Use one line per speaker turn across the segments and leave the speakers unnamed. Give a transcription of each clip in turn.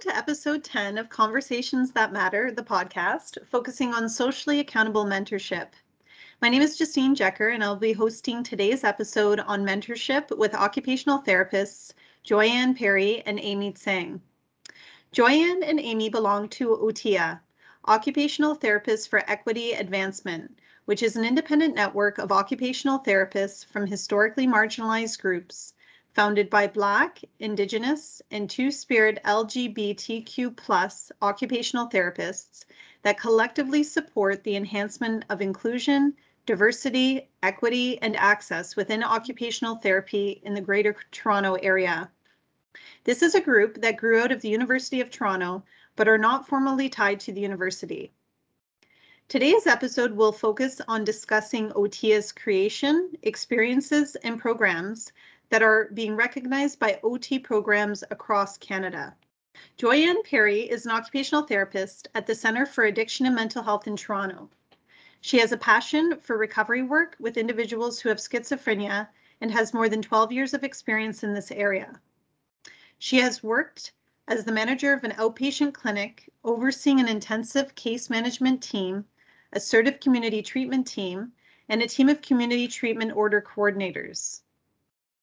to episode 10 of Conversations That Matter, the podcast, focusing on socially accountable mentorship. My name is Justine Jecker, and I'll be hosting today's episode on mentorship with occupational therapists Joyanne Perry and Amy Tsang. Joyanne and Amy belong to OTIA, Occupational Therapists for Equity Advancement, which is an independent network of occupational therapists from historically marginalized groups founded by Black, Indigenous, and Two Spirit LGBTQ occupational therapists that collectively support the enhancement of inclusion, diversity, equity, and access within occupational therapy in the Greater Toronto Area. This is a group that grew out of the University of Toronto, but are not formally tied to the university. Today's episode will focus on discussing OTIA's creation, experiences, and programs that are being recognized by OT programs across Canada. Joyanne Perry is an occupational therapist at the Centre for Addiction and Mental Health in Toronto. She has a passion for recovery work with individuals who have schizophrenia and has more than 12 years of experience in this area. She has worked as the manager of an outpatient clinic, overseeing an intensive case management team, assertive community treatment team, and a team of community treatment order coordinators.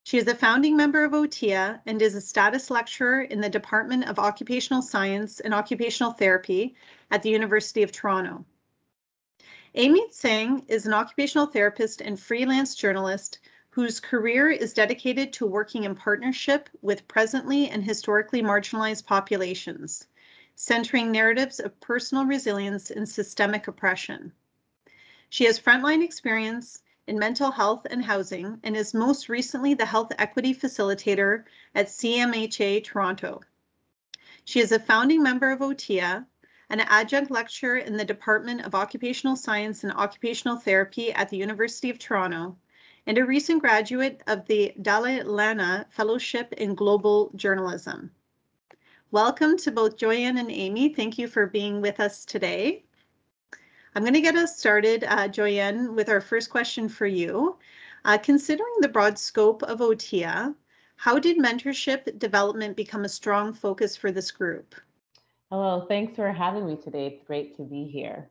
She is a founding member of OTIA and is a status lecturer in the Department of Occupational Science and Occupational Therapy at the University of Toronto. Amy Tsang is an occupational therapist and freelance journalist whose career is dedicated to working in partnership with presently and historically marginalized populations, centering narratives of personal resilience and systemic oppression. She has frontline experience in mental health and housing and is most recently the health equity facilitator at CMHA Toronto. She is a founding member of OTIA, an adjunct lecturer in the Department of Occupational Science and Occupational Therapy at the University of Toronto, and a recent graduate of the Dalla Lana Fellowship in Global Journalism. Welcome to both Joyanne and Amy. Thank you for being with us today. I'm going to get us started, uh, Joyanne, with our first question for you. Uh, considering the broad scope of OTIA, how did mentorship development become a strong focus for this group?
Hello, thanks for having me today. It's great to be here.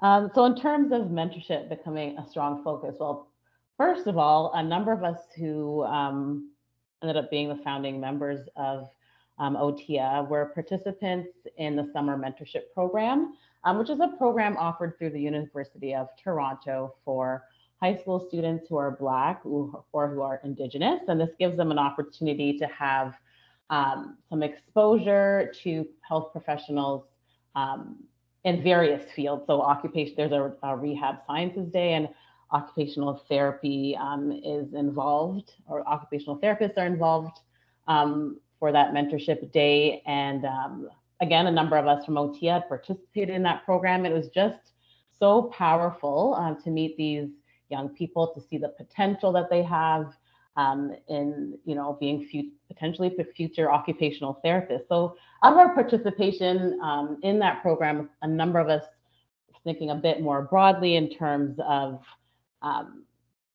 Um, so, in terms of mentorship becoming a strong focus, well, first of all, a number of us who um, ended up being the founding members of um, OTIA were participants in the summer mentorship program um, which is a program offered through the University of Toronto for high school students who are Black or who are Indigenous. And this gives them an opportunity to have um, some exposure to health professionals um, in various fields. So, occupation, there's a, a rehab sciences day, and occupational therapy um, is involved, or occupational therapists are involved um, for that mentorship day. And um, again, a number of us from OTIA had participated in that program. It was just so powerful um, to meet these young people, to see the potential that they have um, in, you know, being potentially future occupational therapists. So, out of our participation um, in that program, a number of us thinking a bit more broadly in terms of um,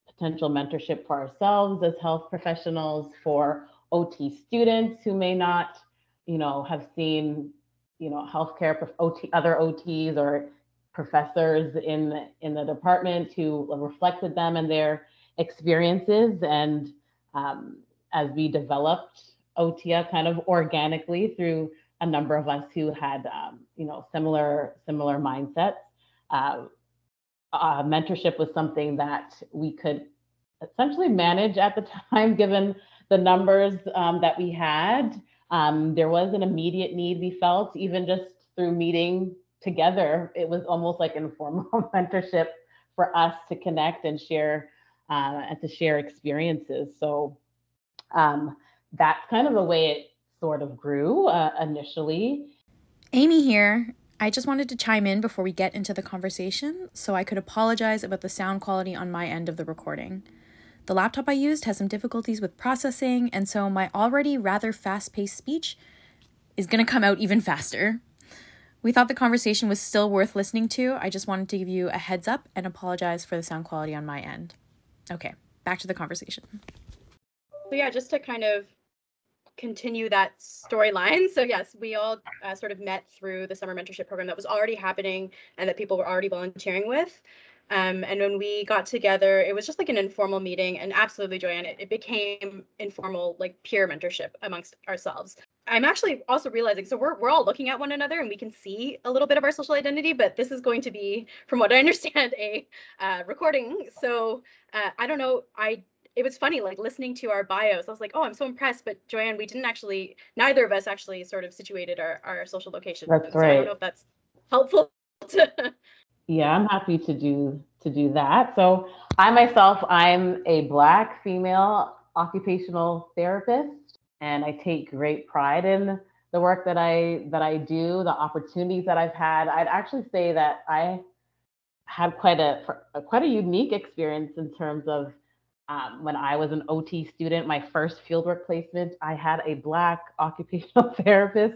potential mentorship for ourselves as health professionals, for OT students who may not, you know, have seen you know, healthcare OT, other OTs or professors in the, in the department who reflected them and their experiences. And um, as we developed OTIA kind of organically through a number of us who had, um, you know, similar similar mindsets, uh, uh, mentorship was something that we could essentially manage at the time, given the numbers um, that we had. Um, there was an immediate need we felt, even just through meeting together. It was almost like informal mentorship for us to connect and share uh, and to share experiences. So um, that's kind of the way it sort of grew uh, initially.
Amy here. I just wanted to chime in before we get into the conversation so I could apologize about the sound quality on my end of the recording. The laptop I used has some difficulties with processing, and so my already rather fast paced speech is going to come out even faster. We thought the conversation was still worth listening to. I just wanted to give you a heads up and apologize for the sound quality on my end. Okay, back to the conversation.
So, yeah, just to kind of continue that storyline. So yes, we all uh, sort of met through the summer mentorship program that was already happening and that people were already volunteering with. Um, and when we got together, it was just like an informal meeting, and absolutely, Joanne, it, it became informal, like peer mentorship amongst ourselves. I'm actually also realizing so we're we're all looking at one another and we can see a little bit of our social identity, but this is going to be, from what I understand, a uh, recording. So uh, I don't know. I it was funny like listening to our bios. I was like, oh, I'm so impressed. But Joanne, we didn't actually, neither of us actually sort of situated our our social location.
That's
so
right.
I don't know if that's helpful to
Yeah, I'm happy to do to do that. So I myself, I'm a black female occupational therapist, and I take great pride in the work that I that I do, the opportunities that I've had. I'd actually say that I had quite a, quite a unique experience in terms of um, when I was an OT student, my first fieldwork placement, I had a black occupational therapist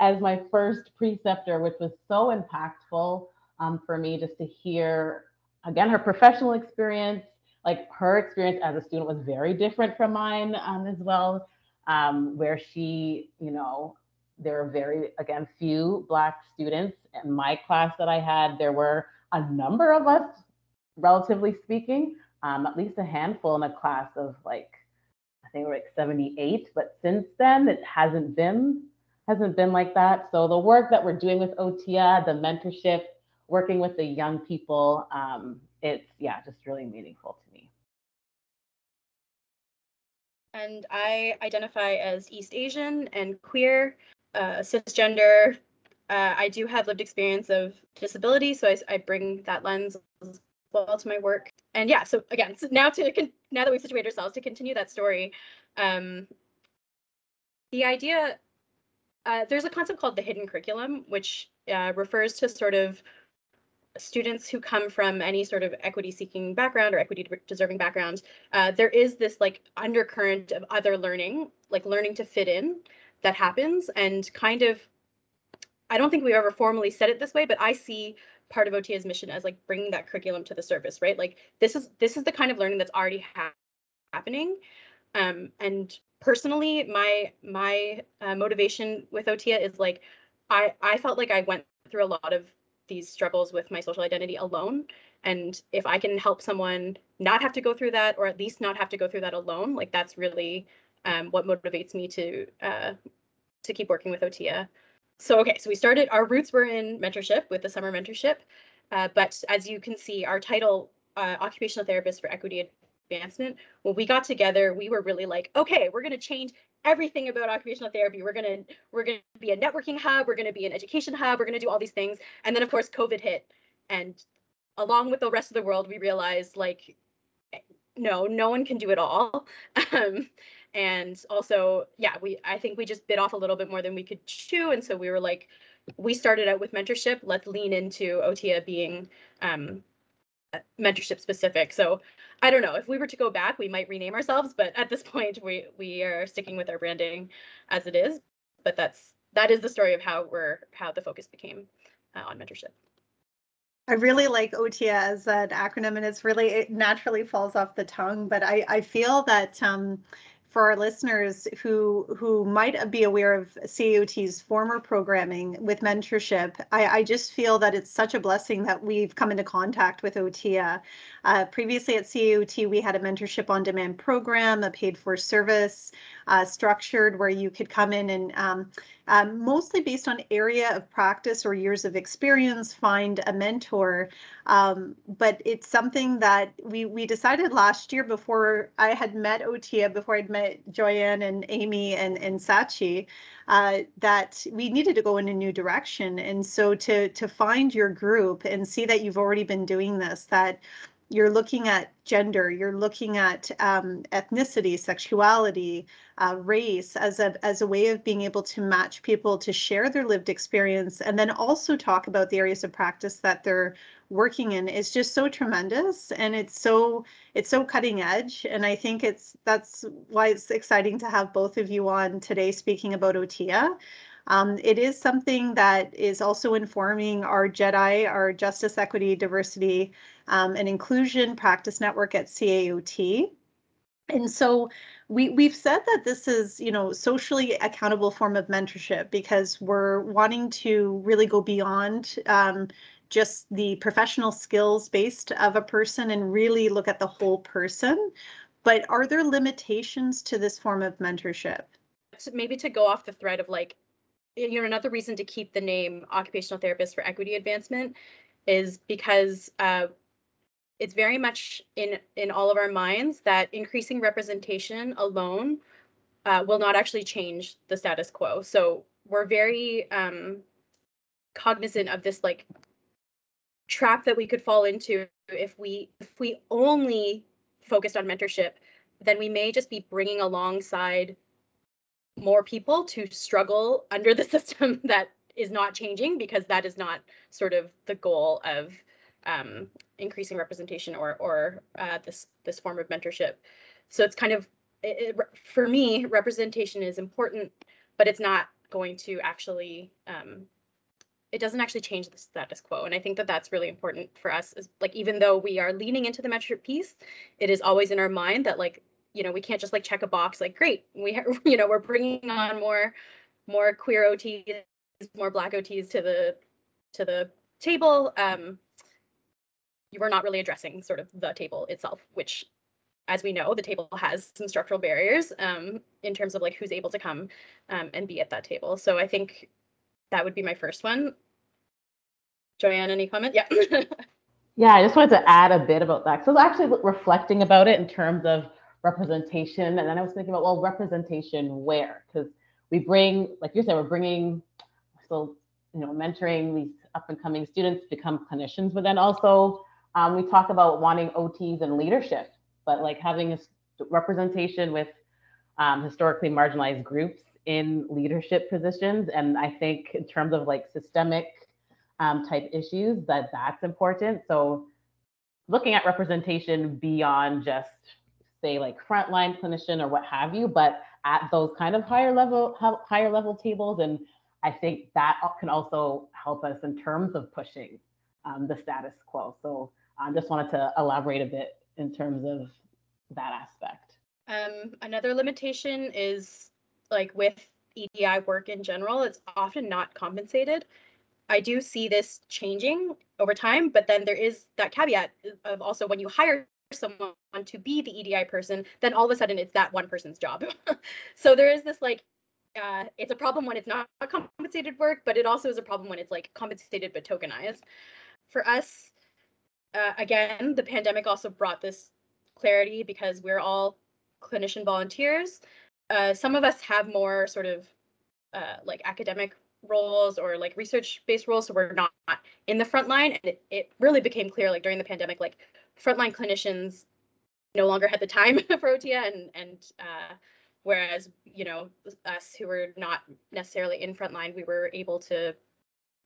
as my first preceptor, which was so impactful um, for me just to hear again her professional experience like her experience as a student was very different from mine um, as well um, where she you know there were very again few black students in my class that i had. There were a number of us relatively speaking um, at least a handful in a class of like i think we're like 78 but since then it hasn't been hasn't been like that. So the work that we're doing with otia the mentorship working with the young people, um, it's yeah, just really meaningful to me.
And I identify as East Asian and queer, uh, cisgender. Uh, I do have lived experience of disability, so I, I, bring that lens well to my work. And yeah, so again, so now to now that we've situated ourselves to continue that story, um, the idea uh, there's a concept called the hidden curriculum, which uh, refers to sort of students who come from any sort of equity seeking background or equity deserving background, uh, there is this like undercurrent of other learning, like learning to fit in that happens and kind of, I don't think we've ever formally said it this way, but I see part of OTIA's mission as like bringing that curriculum to the surface, right? Like this is this is the kind of learning that's already ha- happening. Um, and personally, my my uh, motivation with OTA is like I I felt like I went through a lot of these struggles with my social identity alone. And if i can help someone not have to go through that or at least not have to go through that alone like that's really um, what motivates me to uh, to keep working with otia. So okay so we started our roots were in mentorship with the summer mentorship. Uh, but as you can see our title uh, occupational therapist for equity advancement when we got together we were really like okay we're going to change everything about occupational therapy. We're gonna we're gonna be a networking hub. We're gonna be an education hub. We're gonna do all these things. And then of course COVID hit, and along with the rest of the world, we realized like, no, no one can do it all. Um, and also, yeah, we I think we just bit off a little bit more than we could chew, and so we were like, we started out with mentorship. Let's lean into OTIA being um, mentorship specific. So I don't know if we were to go back, we might rename ourselves, but at this point, we we are sticking with our branding as it is. But that's that is the story of how we're how the focus became uh, on mentorship.
I really like OTIA as an acronym, and it's really it naturally falls off the tongue. But I I feel that um, for our listeners who who might be aware of CAOT's former programming with mentorship, I, I, just feel that it's such a blessing that we've come into contact with OTIA. Uh, previously at CAOT, we had a mentorship on demand program, a paid for service uh, structured where you could come in and um, um, mostly based on area of practice or years of experience, find a mentor. Um, but it's something that we we decided last year before I had met Otia, before I'd met Joyanne and Amy and and Sachi, uh, that we needed to go in a new direction. And so to to find your group and see that you've already been doing this, that you're looking at gender, you're looking at um, ethnicity, sexuality, uh, race as a as a way of being able to match people to share their lived experience, and then also talk about the areas of practice that they're working in is just so tremendous, and it's so it's so cutting edge, and I think it's that's why it's exciting to have both of you on today speaking about OTIA. Um, it is something that is also informing our JEDI, our Justice, Equity, Diversity, um, and Inclusion Practice Network at CAOT. and so we we've said that this is you know socially accountable form of mentorship because we're wanting to really go beyond um, just the professional skills based of a person and really look at the whole person but are there limitations to this form of mentorship
so maybe to go off the thread of like you know another reason to keep the name occupational therapist for equity advancement is because uh, it's very much in in all of our minds that increasing representation alone uh, will not actually change the status quo. So we're very um, cognizant of this like trap that we could fall into if we if we only focused on mentorship, then we may just be bringing alongside more people to struggle under the system that is not changing because that is not sort of the goal of um, increasing representation or or uh, this this form of mentorship. So it's kind of it, it, for me, representation is important, but it's not going to actually um, it doesn't actually change the status quo and i think that that's really important for us is like even though we are leaning into the mentorship piece it is always in our mind that like you know we can't just like check a box like great we have you know we're bringing on more more queer ots more black ots to the to the table um you are not really addressing sort of the table itself, which as we know, the table has some structural barriers um, in terms of like who's able to come um, and be at that table. So I think that would be my first one. Joanne, any comment? Yeah.
yeah, I just wanted to add a bit about that. So I was actually reflecting about it in terms of representation. And then I was thinking about, well, representation where? Because we bring, like you said, we're bringing, still, you know, mentoring these up and coming students to become clinicians, but then also um, we talk about wanting OTs and leadership, but like having a representation with um, historically marginalized groups in leadership positions. And I think in terms of like systemic um, type issues, that that's important. So looking at representation beyond just say like frontline clinician or what have you, but at those kind of higher level higher level tables. And I think that can also help us in terms of pushing um, the status quo. So I just wanted to elaborate a bit in terms of that aspect.
Um, another limitation is like with EDI work in general, it's often not compensated. I do see this changing over time, but then there is that caveat of also when you hire someone to be the EDI person, then all of a sudden it's that one person's job. so there is this like, uh, it's a problem when it's not compensated work, but it also is a problem when it's like compensated but tokenized. For us, uh, again, the pandemic also brought this clarity because we're all clinician volunteers. Uh, some of us have more sort of uh, like academic roles or like research based roles, so we're not in the front line. And it, it really became clear, like during the pandemic, like frontline clinicians no longer had the time for OTIA, and and uh, whereas you know us who were not necessarily in frontline, we were able to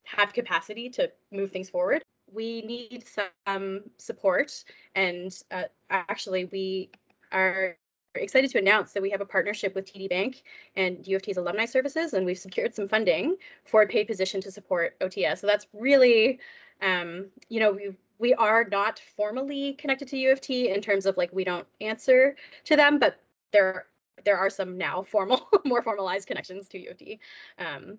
have capacity to move things forward we need some support. And uh, actually, we are excited to announce that we have a partnership with TD Bank and U of T's alumni services, and we've secured some funding for a paid position to support OTS. So that's really, um, you know, we we are not formally connected to U of T in terms of like we don't answer to them, but there there are some now formal, more formalized connections to U of T um,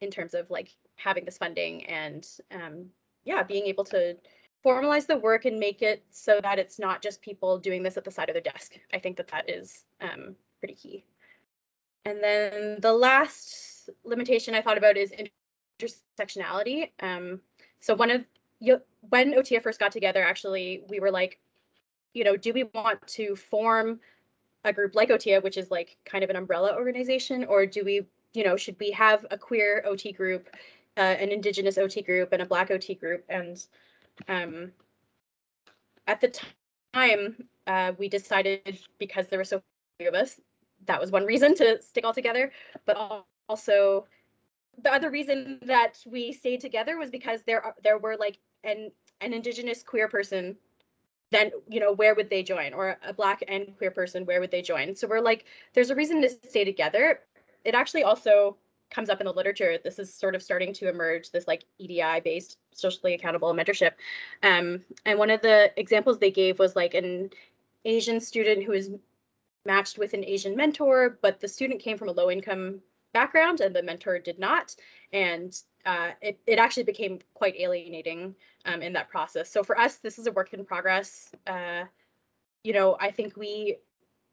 in terms of like having this funding and um, yeah, being able to formalize the work and make it so that it's not just people doing this at the side of their desk. I think that that is um, pretty key. And then the last limitation I thought about is intersectionality. Um, so one of you, when OTIA first got together, actually, we were like, you know, do we want to form a group like OTIA, which is like kind of an umbrella organization, or do we, you know, should we have a queer OT group uh, an Indigenous OT group and a Black OT group. And um, at the time, uh, we decided because there were so few of us, that was one reason to stick all together. But also, the other reason that we stayed together was because there are, there were like an an Indigenous queer person then you know where would they join or a black and queer person where would they join so we're like there's a reason to stay together it actually also comes up in the literature, this is sort of starting to emerge, this like EDI based socially accountable mentorship. Um, and one of the examples they gave was like an Asian student who is matched with an Asian mentor, but the student came from a low income background and the mentor did not. And uh, it, it actually became quite alienating um, in that process. So for us, this is a work in progress. Uh, you know, I think we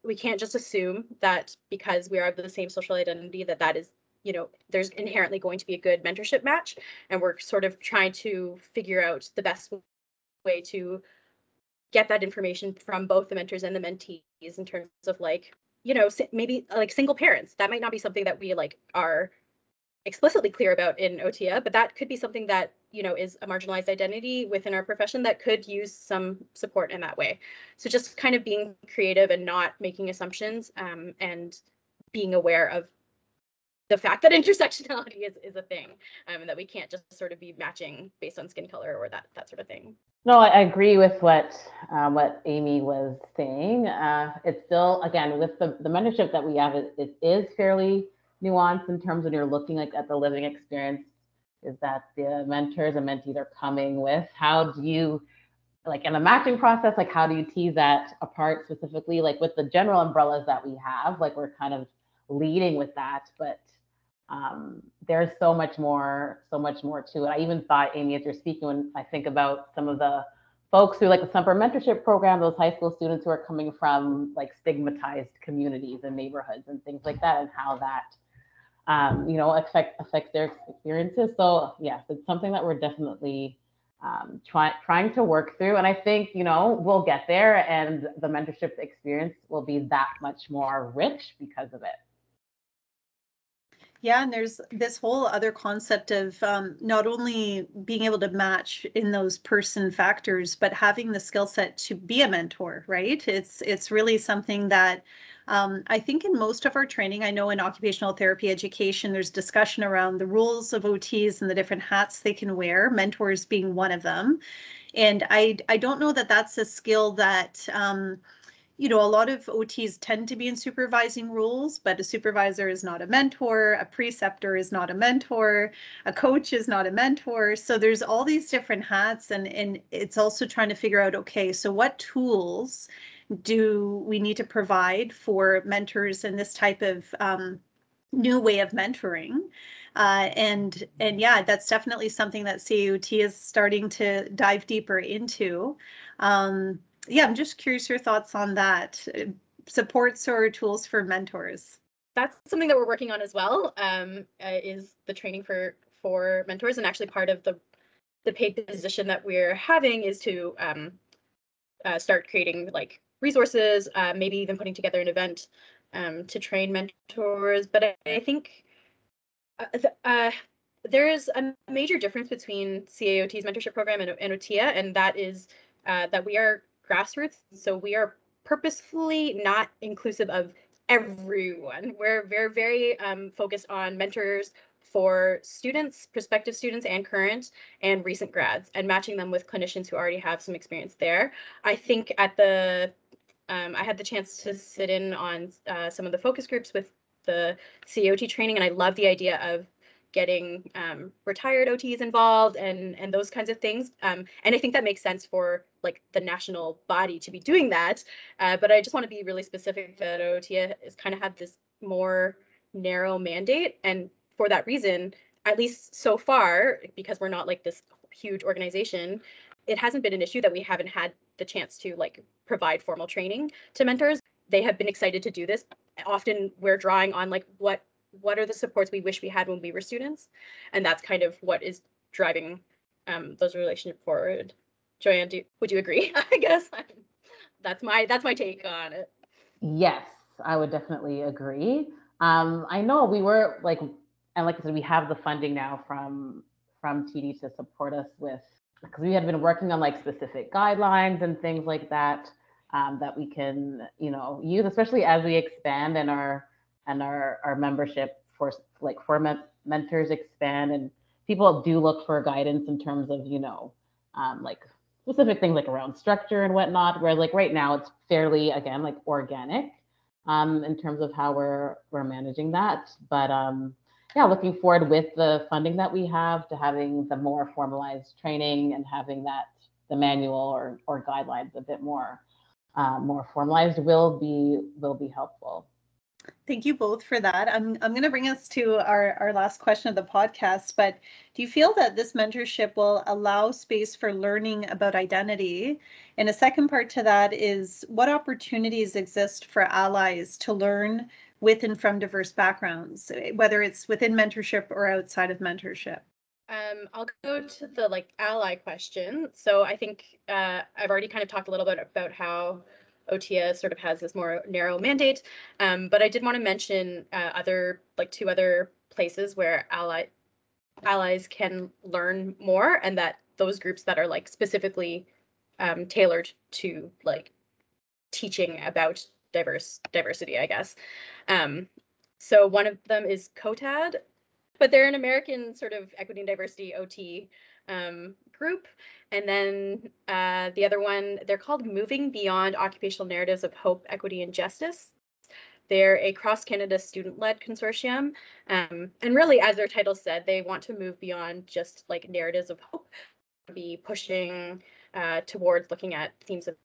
we can't just assume that because we are of the same social identity that that is you know there's inherently going to be a good mentorship match and we're sort of trying to figure out the best way to get that information from both the mentors and the mentees in terms of like you know maybe like single parents that might not be something that we like are explicitly clear about in OTIA, but that could be something that you know is a marginalized identity within our profession that could use some support in that way. So just kind of being creative and not making assumptions um, and being aware of the fact that intersectionality is, is a thing um, and that we can't just sort of be matching based on skin color or that that sort of thing.
No, I agree with what um, what Amy was saying. Uh, it's still again with the, the mentorship that we have, it, it is fairly nuanced in terms when you're looking like at the living experience. Is that the mentors and mentees are coming with? How do you like in the matching process? Like how do you tease that apart specifically? Like with the general umbrellas that we have, like we're kind of leading with that, but um, there's so much more, so much more to it. I even thought, Amy, as you're speaking, when I think about some of the folks who like the summer mentorship program, those high school students who are coming from like stigmatized communities and neighborhoods and things like that, and how that, um, you know, affect affects their experiences. So yes, it's something that we're definitely um, trying trying to work through, and I think you know we'll get there, and the mentorship experience will be that much more rich because of it.
Yeah, and there's this whole other concept of um, not only being able to match in those person factors, but having the skill set to be a mentor, right? It's it's really something that um, I think in most of our training, I know in occupational therapy education, there's discussion around the rules of OTs and the different hats they can wear, mentors being one of them. And I I don't know that that's a skill that um, you know, a lot of OTs tend to be in supervising roles, but a supervisor is not a mentor, a preceptor is not a mentor, a coach is not a mentor. So there's all these different hats, and, and it's also trying to figure out okay, so what tools do we need to provide for mentors in this type of um, new way of mentoring? Uh, and and yeah, that's definitely something that CAOT is starting to dive deeper into. Um, yeah, I'm just curious your thoughts on that. Uh, supports or tools for mentors.
That's something that we're working on as well. Um, uh, is the training for for mentors, and actually part of the the paid position that we're having is to um, uh, start creating like resources, uh, maybe even putting together an event um, to train mentors. But I, I think uh, uh there is a major difference between CAOT's mentorship program and, and OTIA, and that is uh, that we are grassroots. So we are purposefully not inclusive of everyone. We're very, very um, focused on mentors for students, prospective students and current and recent grads and matching them with clinicians who already have some experience there. I think at the, um, I had the chance to sit in on uh, some of the focus groups with the COT training and I love the idea of getting um, retired OTs involved and and those kinds of things. Um, and I think that makes sense for like the national body to be doing that. Uh, but I just want to be really specific that OTIA is kind of had this more narrow mandate, and for that reason, at least so far, because we're not like this huge organization, it hasn't been an issue that we haven't had the chance to like provide formal training to mentors. They have been excited to do this. Often we're drawing on like what what are the supports we wish we had when we were students? And that's kind of what is driving um, those relationships forward. Joanne do, would you agree? I guess that's my that's my take on it.
Yes i would definitely agree. Um, i know we were like and like i said we have the funding now from from td to support us with because we had been working on like specific guidelines and things like that um, that we can you know use especially as we expand and our and our, our membership for like for men- mentors expand and people do look for guidance in terms of you know um, like specific things like around structure and whatnot where like right now it's fairly again like organic um, in terms of how we're we're managing that but um, yeah looking forward with the funding that we have to having the more formalized training and having that the manual or or guidelines a bit more uh, more formalized will be will be helpful.
Thank you both for that. I'm, I'm going to bring us to our, our last question of the podcast, but do you feel that this mentorship will allow space for learning about identity? And a second part to that is what opportunities exist for allies to learn with and from diverse backgrounds, whether it's within mentorship or outside of mentorship?
Um, I'll go to the like ally question. So I think uh, I've already kind of talked a little bit about how OTIA sort of has this more narrow mandate. Um, but I did want to mention uh, other, like two other places where ally allies can learn more and that those groups that are like specifically um, tailored to like teaching about diverse diversity, I guess. Um, so one of them is COTAD, but they're an American sort of equity and diversity OT um, group. And then uh, the other one, they're called Moving Beyond Occupational Narratives of Hope, Equity, and Justice. They're a cross Canada student led consortium. Um, and really, as their title said, they want to move beyond just like narratives of hope, be pushing uh, towards looking at themes of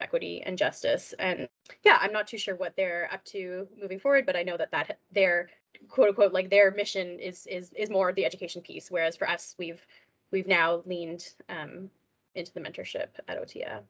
equity and justice. And yeah, I'm not too sure what they're up to moving forward, but I know that that their quote unquote like their mission is is is more the education piece. Whereas for us, we've we've now leaned um, into the mentorship at OTIA.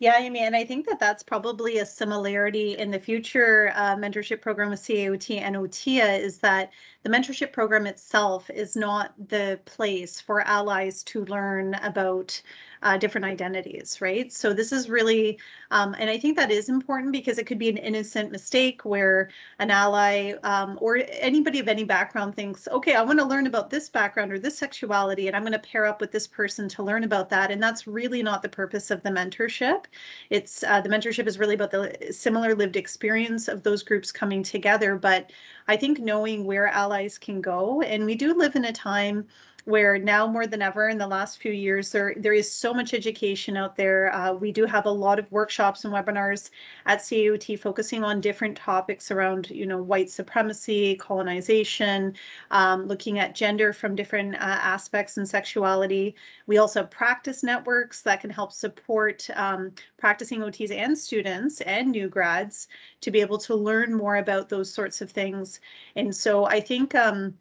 Yeah, I mean, I think that that's probably a similarity in the future uh, mentorship program with CAOT and OTIA is that the mentorship program itself is not the place for allies to learn about uh, different identities, right? So this is really, um, and I think that is important because it could be an innocent mistake where an ally um, or anybody of any background thinks, okay, I want to learn about this background or this sexuality, and I'm going to pair up with this person to learn about that. And that's really not the purpose of the mentorship. It's uh, the mentorship is really about the similar lived experience of those groups coming together. But I think knowing where allies can go, and we do live in a time where now more than ever in the last few years there there is so much education out there. Uh, we do have a lot of workshops and webinars at CAOT focusing on different topics around you know white supremacy, colonization, um, looking at gender from different uh, aspects and sexuality. We also have practice networks that can help support um, practicing OTs and students and new grads to be able to learn more about those sorts of things. And so I think um,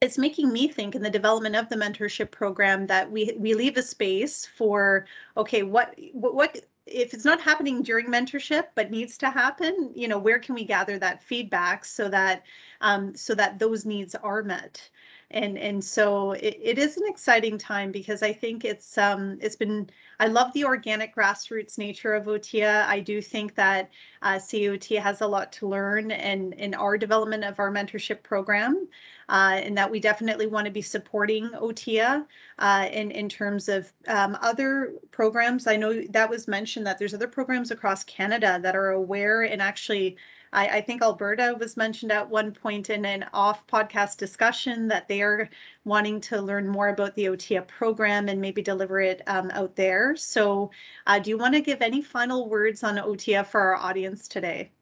it's making me think in the development of the mentorship program that we we leave a space for okay what what, what if it's not happening during mentorship but needs to happen you know where can we gather that feedback so that um, so that those needs are met and and so it, it is an exciting time because I think it's um it's been I love the organic grassroots nature of OTIA. I do think that uh, COT has a lot to learn in in our development of our mentorship program, uh, and that we definitely want to be supporting OTIA uh, in in terms of um, other programs. I know that was mentioned that there's other programs across Canada that are aware and actually I, I think Alberta was mentioned at one point in an off podcast discussion that they are wanting to learn more about the OTIA program and maybe deliver it um, out there. So, uh, do you want to give any final words on OTIA for our audience today?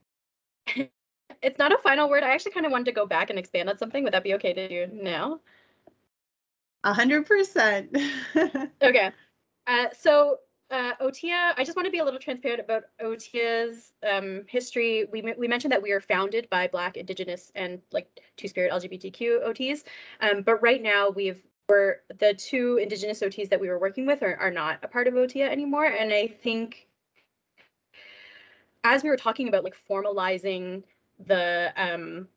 It's not a final word. I actually kind of wanted to go back and expand on something. Would that be okay to do now?
A hundred percent.
Okay. Uh, so uh, OTIA, I just want to be a little transparent about OTIA's um, history. We, we mentioned that we are founded by Black, Indigenous, and like Two Spirit LGBTQ OTs. Um, but right now, we've we're the two Indigenous OTs that we were working with are, are not a part of OTIA anymore. And I think as we were talking about like formalizing the um,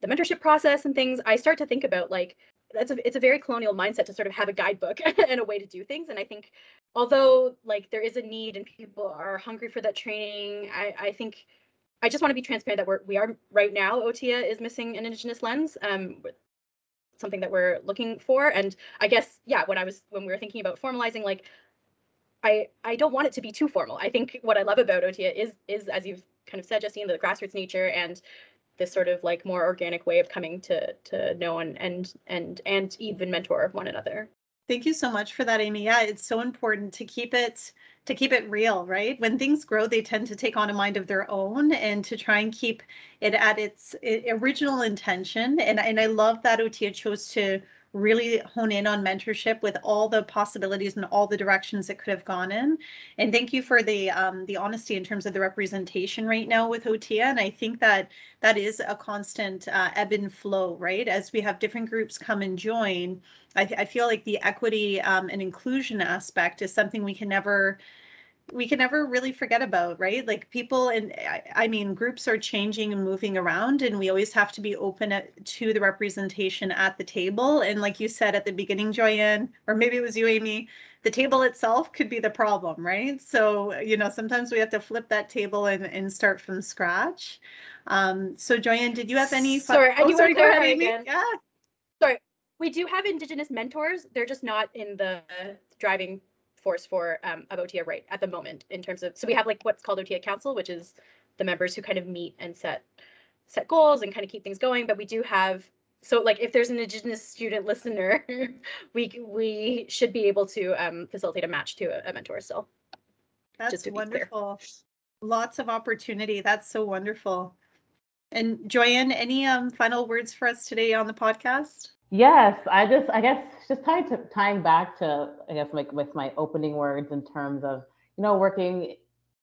the mentorship process and things, I start to think about like that's a it's a very colonial mindset to sort of have a guidebook and a way to do things. And I think although like there is a need and people are hungry for that training, I, I think I just want to be transparent that we're we are right now OTIA is missing an indigenous lens. Um something that we're looking for. And I guess, yeah, when I was when we were thinking about formalizing, like I I don't want it to be too formal. I think what I love about OTIA is is as you've kind of said, Justine, the grassroots nature and this sort of like more organic way of coming to to know and and and and even mentor one another.
Thank you so much for that, Amy. Yeah, it's so important to keep it to keep it real, right? When things grow, they tend to take on a mind of their own and to try and keep it at its original intention. And, and I love that OTIA chose to really hone in on mentorship with all the possibilities and all the directions it could have gone in. And thank you for the um, the honesty in terms of the representation right now with OTIA. And I think that that is a constant uh, ebb and flow, right? As we have different groups come and join, I, I feel like the equity um, and inclusion aspect is something we can never we can never really forget about, right? Like people and I, I, mean, groups are changing and moving around, and we always have to be open at, to the representation at the table. And like you said at the beginning, Joyanne, or maybe it was you, Amy, the table itself could be the problem, right? So, you know, sometimes we have to flip that table and, and start from scratch. Um, so, Joyanne, did you have any?
Fun- sorry,
oh,
I do
sorry,
go ahead, Amy. Again. Yeah. Sorry, we do have Indigenous mentors. They're just not in the driving force for um, of OTIA right at the moment in terms of so we have like what's called OTIA Council, which is the members who kind of meet and set set goals and kind of keep things going. But we do have so like if there's an Indigenous student listener, we we should be able to um, facilitate a match to a, a mentor still.
That's wonderful. Lots of opportunity. That's so wonderful. And Joyanne, any um, final words for us today on the podcast?
Yes, I just, I guess, just tying to tying back to, I guess, like with my opening words in terms of, you know, working,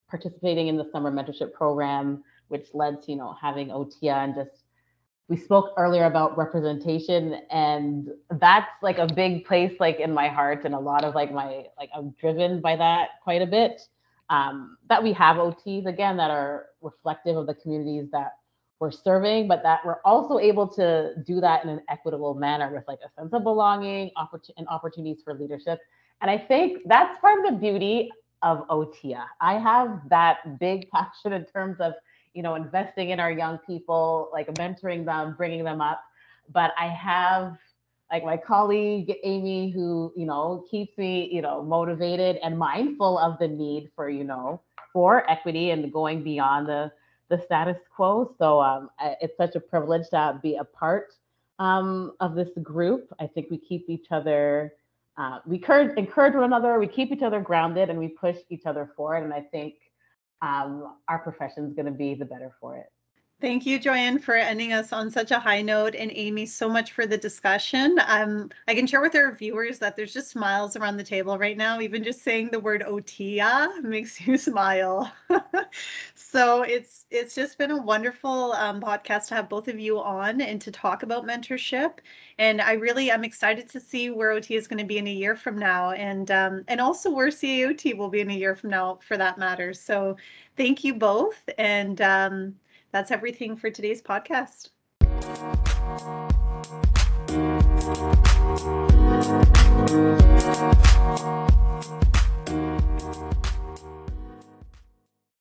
participating in the summer mentorship program, which led to, you know, having OTIA and just, we spoke earlier about representation, and that's like a big place, like in my heart, and a lot of like my, like I'm driven by that quite a bit. Um, that we have OTs again that are reflective of the communities that we're serving, but that we're also able to do that in an equitable manner with like a sense of belonging oppor- and opportunities for leadership. And I think that's part of the beauty of OTIA. I have that big passion in terms of, you know, investing in our young people, like mentoring them, bringing them up. But I have like my colleague Amy, who, you know, keeps me, you know, motivated and mindful of the need for, you know, for equity and going beyond the the status quo. So um, it's such a privilege to be a part um, of this group. I think we keep each other, uh, we encourage, encourage one another, we keep each other grounded, and we push each other forward. And I think um, our profession is going to be the better for it.
Thank you, Joyanne, for ending us on such a high note, and Amy, so much for the discussion. Um, I can share with our viewers that there's just smiles around the table right now. Even just saying the word OTIA makes you smile. so it's it's just been a wonderful um, podcast to have both of you on and to talk about mentorship. And I really am excited to see where OT is going to be in a year from now, and um, and also where CAOT will be in a year from now, for that matter. So thank you both, and um, that's everything for today's podcast.